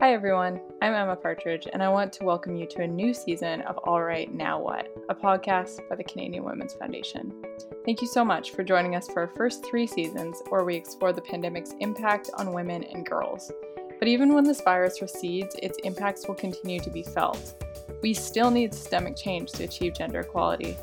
Hi everyone, I'm Emma Partridge, and I want to welcome you to a new season of All Right Now What, a podcast by the Canadian Women's Foundation. Thank you so much for joining us for our first three seasons where we explore the pandemic's impact on women and girls. But even when this virus recedes, its impacts will continue to be felt. We still need systemic change to achieve gender equality.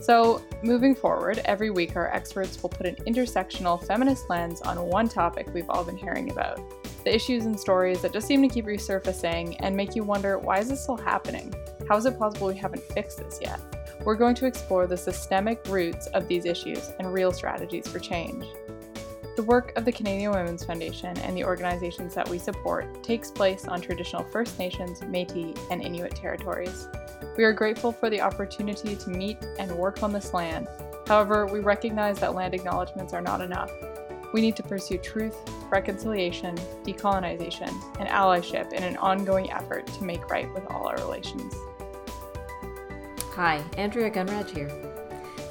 So, moving forward, every week our experts will put an intersectional feminist lens on one topic we've all been hearing about the issues and stories that just seem to keep resurfacing and make you wonder why is this still happening? How is it possible we haven't fixed this yet? We're going to explore the systemic roots of these issues and real strategies for change. The work of the Canadian Women's Foundation and the organizations that we support takes place on traditional First Nations, Metis, and Inuit territories. We are grateful for the opportunity to meet and work on this land. However, we recognize that land acknowledgements are not enough. We need to pursue truth, reconciliation, decolonization, and allyship in an ongoing effort to make right with all our relations. Hi, Andrea Gunraj here.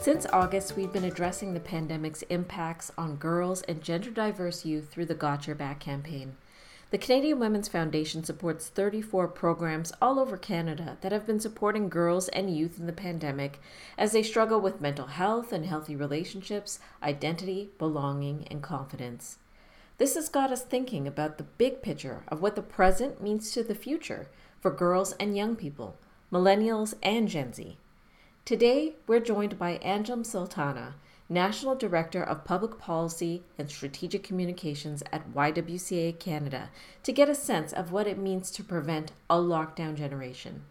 Since August, we've been addressing the pandemic's impacts on girls and gender diverse youth through the Got Your Back campaign. The Canadian Women's Foundation supports 34 programs all over Canada that have been supporting girls and youth in the pandemic as they struggle with mental health and healthy relationships, identity, belonging, and confidence. This has got us thinking about the big picture of what the present means to the future for girls and young people, millennials and Gen Z. Today, we're joined by Anjum Sultana, National Director of Public Policy and Strategic Communications at YWCA Canada, to get a sense of what it means to prevent a lockdown generation.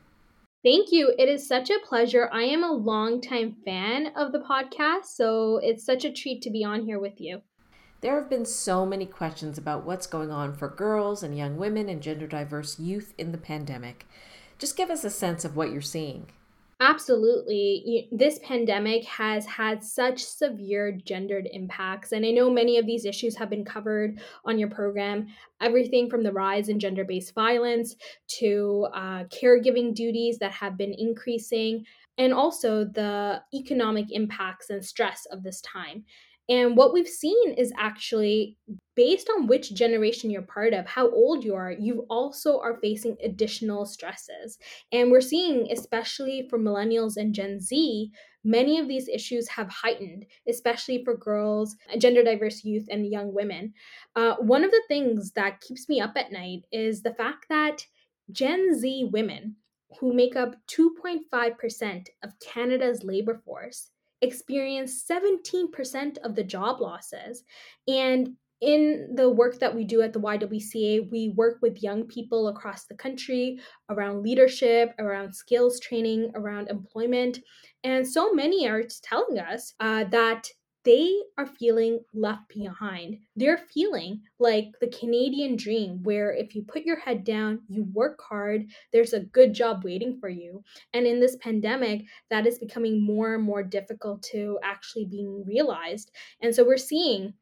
Thank you. It is such a pleasure. I am a longtime fan of the podcast, so it's such a treat to be on here with you. There have been so many questions about what's going on for girls and young women and gender diverse youth in the pandemic. Just give us a sense of what you're seeing. Absolutely. This pandemic has had such severe gendered impacts. And I know many of these issues have been covered on your program. Everything from the rise in gender based violence to uh, caregiving duties that have been increasing, and also the economic impacts and stress of this time. And what we've seen is actually based on which generation you're part of, how old you are, you also are facing additional stresses. And we're seeing, especially for millennials and Gen Z, many of these issues have heightened, especially for girls, gender diverse youth, and young women. Uh, one of the things that keeps me up at night is the fact that Gen Z women, who make up 2.5% of Canada's labor force, experienced 17% of the job losses. And in the work that we do at the YWCA, we work with young people across the country around leadership, around skills training, around employment. And so many are telling us uh, that they are feeling left behind. They're feeling like the Canadian dream, where if you put your head down, you work hard, there's a good job waiting for you. And in this pandemic, that is becoming more and more difficult to actually being realized. And so we're seeing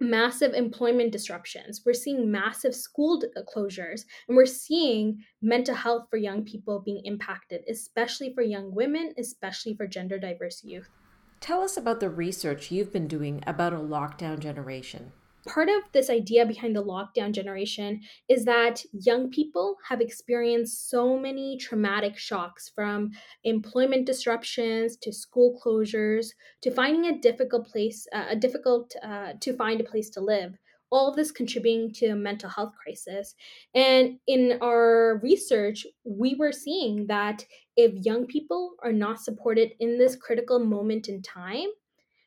massive employment disruptions. We're seeing massive school uh, closures, and we're seeing mental health for young people being impacted, especially for young women, especially for gender diverse youth. Tell us about the research you've been doing about a lockdown generation. Part of this idea behind the lockdown generation is that young people have experienced so many traumatic shocks from employment disruptions to school closures to finding a difficult place, uh, a difficult uh, to find a place to live all of this contributing to a mental health crisis. And in our research, we were seeing that if young people are not supported in this critical moment in time,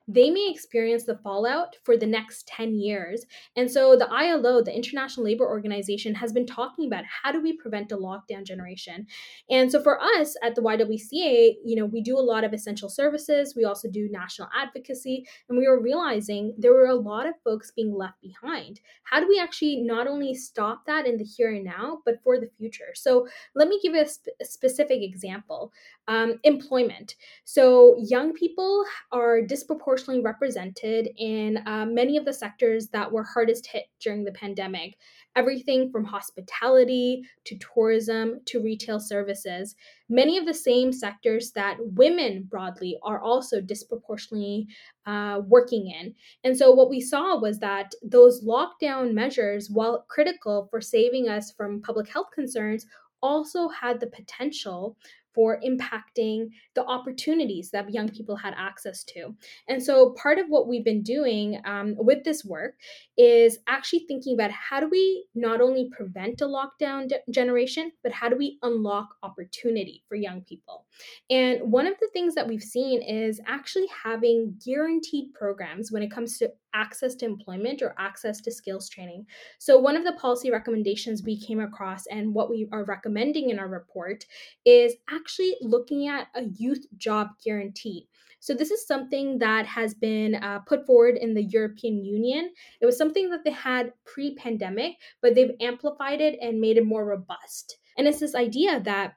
they may experience the fallout for the next 10 years. And so the ILO, the International Labor Organization, has been talking about how do we prevent a lockdown generation. And so for us at the YWCA, you know, we do a lot of essential services, we also do national advocacy, and we were realizing there were a lot of folks being left behind. How do we actually not only stop that in the here and now, but for the future? So let me give you a, sp- a specific example. Um, employment. So young people are disproportionately disproportionately represented in uh, many of the sectors that were hardest hit during the pandemic. Everything from hospitality to tourism to retail services. Many of the same sectors that women broadly are also disproportionately uh, working in. And so, what we saw was that those lockdown measures, while critical for saving us from public health concerns, also had the potential for impacting the opportunities that young people had access to. And so, part of what we've been doing um, with this work is actually thinking about how do we not only prevent a lockdown de- generation, but how do we unlock opportunity for young people? And one of the things that we've seen is actually having guaranteed programs when it comes to access to employment or access to skills training. So, one of the policy recommendations we came across and what we are recommending in our report is actually looking at a youth job guarantee. So, this is something that has been uh, put forward in the European Union. It was something that they had pre pandemic, but they've amplified it and made it more robust. And it's this idea that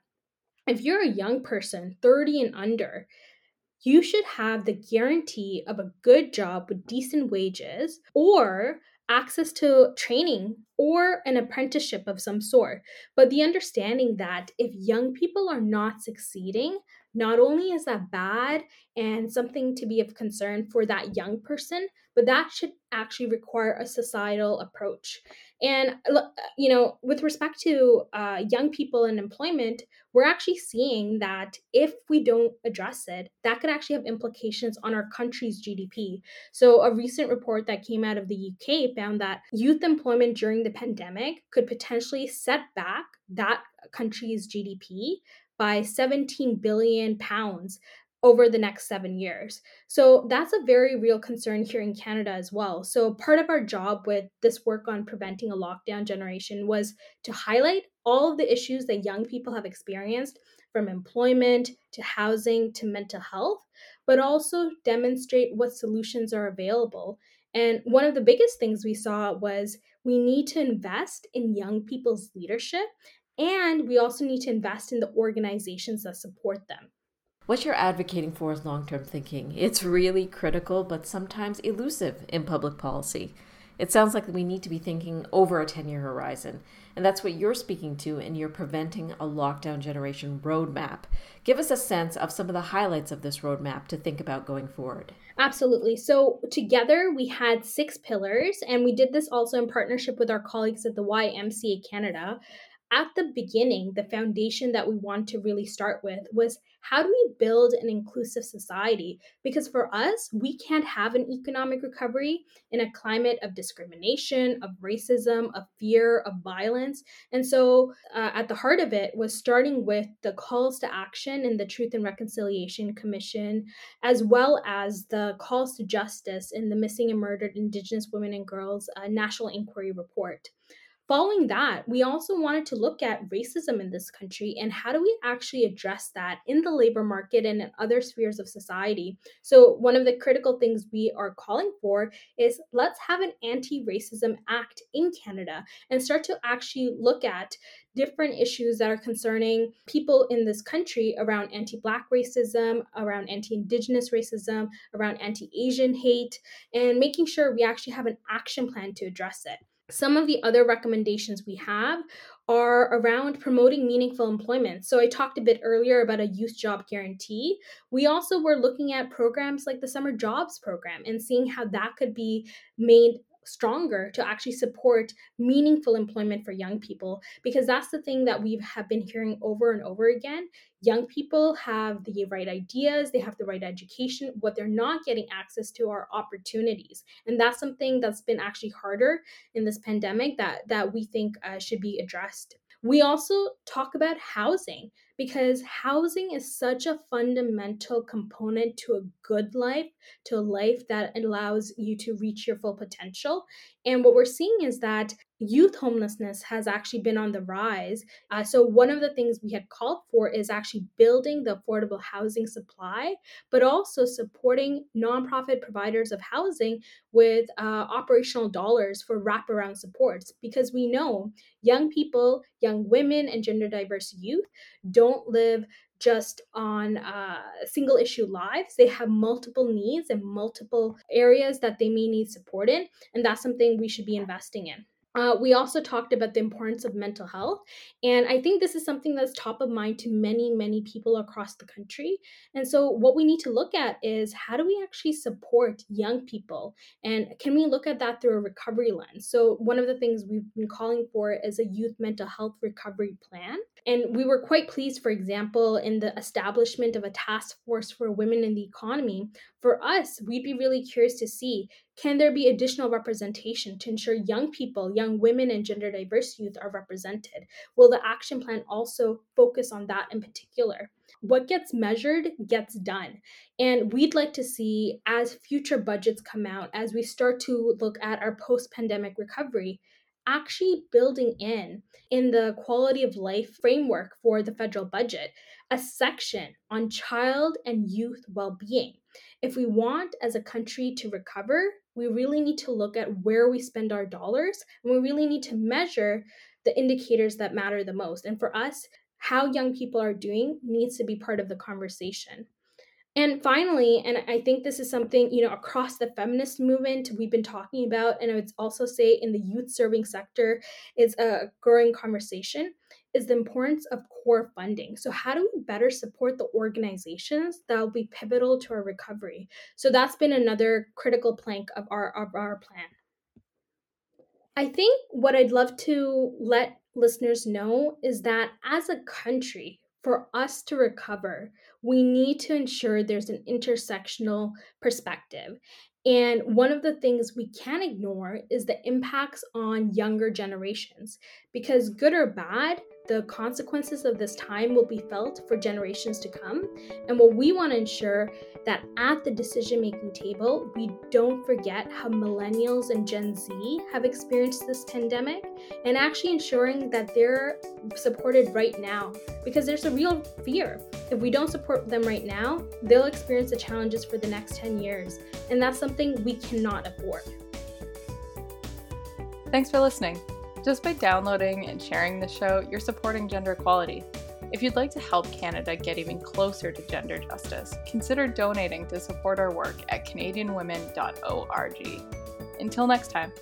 if you're a young person, 30 and under, you should have the guarantee of a good job with decent wages or access to training or an apprenticeship of some sort. But the understanding that if young people are not succeeding, not only is that bad and something to be of concern for that young person, but that should actually require a societal approach. And, uh, you know, with respect to uh, young people and employment, we're actually seeing that if we don't address it, that could actually have implications on our country's GDP. So, a recent report that came out of the UK found that youth employment during the pandemic could potentially set back that country's GDP by 17 billion pounds over the next seven years. So that's a very real concern here in Canada as well. So part of our job with this work on preventing a lockdown generation was to highlight all of the issues that young people have experienced from employment to housing to mental health, but also demonstrate what solutions are available. And one of the biggest things we saw was we need to invest in young people's leadership and we also need to invest in the organizations that support them. What you're advocating for is long term thinking. It's really critical, but sometimes elusive in public policy. It sounds like we need to be thinking over a 10 year horizon. And that's what you're speaking to in your Preventing a Lockdown Generation roadmap. Give us a sense of some of the highlights of this roadmap to think about going forward. Absolutely. So, together we had six pillars, and we did this also in partnership with our colleagues at the YMCA Canada at the beginning, the foundation that we want to really start with was how do we build an inclusive society? Because for us, we can't have an economic recovery in a climate of discrimination, of racism, of fear, of violence. And so, uh, at the heart of it was starting with the calls to action in the Truth and Reconciliation Commission, as well as the calls to justice in the Missing and Murdered Indigenous Women and Girls uh, National Inquiry Report. Following that, we also wanted to look at racism in this country and how do we actually address that in the labor market and in other spheres of society. So, one of the critical things we are calling for is let's have an anti racism act in Canada and start to actually look at different issues that are concerning people in this country around anti Black racism, around anti Indigenous racism, around anti Asian hate, and making sure we actually have an action plan to address it. Some of the other recommendations we have are around promoting meaningful employment. So, I talked a bit earlier about a youth job guarantee. We also were looking at programs like the Summer Jobs Program and seeing how that could be made stronger to actually support meaningful employment for young people because that's the thing that we have been hearing over and over again. Young people have the right ideas they have the right education what they're not getting access to are opportunities. And that's something that's been actually harder in this pandemic that that we think uh, should be addressed. We also talk about housing because housing is such a fundamental component to a good life, to a life that allows you to reach your full potential. And what we're seeing is that youth homelessness has actually been on the rise. Uh, so, one of the things we had called for is actually building the affordable housing supply, but also supporting nonprofit providers of housing with uh, operational dollars for wraparound supports because we know young people, young women, and gender diverse youth don't live just on uh, single issue lives. They have multiple needs and multiple areas that they may need support in, and that's something we should be investing in. Uh, we also talked about the importance of mental health. And I think this is something that's top of mind to many, many people across the country. And so, what we need to look at is how do we actually support young people? And can we look at that through a recovery lens? So, one of the things we've been calling for is a youth mental health recovery plan. And we were quite pleased, for example, in the establishment of a task force for women in the economy. For us, we'd be really curious to see can there be additional representation to ensure young people, young women, and gender diverse youth are represented? Will the action plan also focus on that in particular? What gets measured gets done. And we'd like to see, as future budgets come out, as we start to look at our post pandemic recovery, actually building in in the quality of life framework for the federal budget a section on child and youth well-being if we want as a country to recover we really need to look at where we spend our dollars and we really need to measure the indicators that matter the most. And for us, how young people are doing needs to be part of the conversation. And finally, and I think this is something, you know, across the feminist movement we've been talking about, and I would also say in the youth serving sector is a growing conversation, is the importance of core funding. So, how do we better support the organizations that will be pivotal to our recovery? So, that's been another critical plank of our, of our plan. I think what I'd love to let listeners know is that as a country, for us to recover, we need to ensure there's an intersectional perspective. And one of the things we can't ignore is the impacts on younger generations. Because, good or bad, the consequences of this time will be felt for generations to come. And what we want to ensure that at the decision making table, we don't forget how millennials and Gen Z have experienced this pandemic and actually ensuring that they're supported right now because there's a real fear. If we don't support them right now, they'll experience the challenges for the next 10 years. And that's something we cannot afford. Thanks for listening. Just by downloading and sharing the show, you're supporting gender equality. If you'd like to help Canada get even closer to gender justice, consider donating to support our work at CanadianWomen.org. Until next time.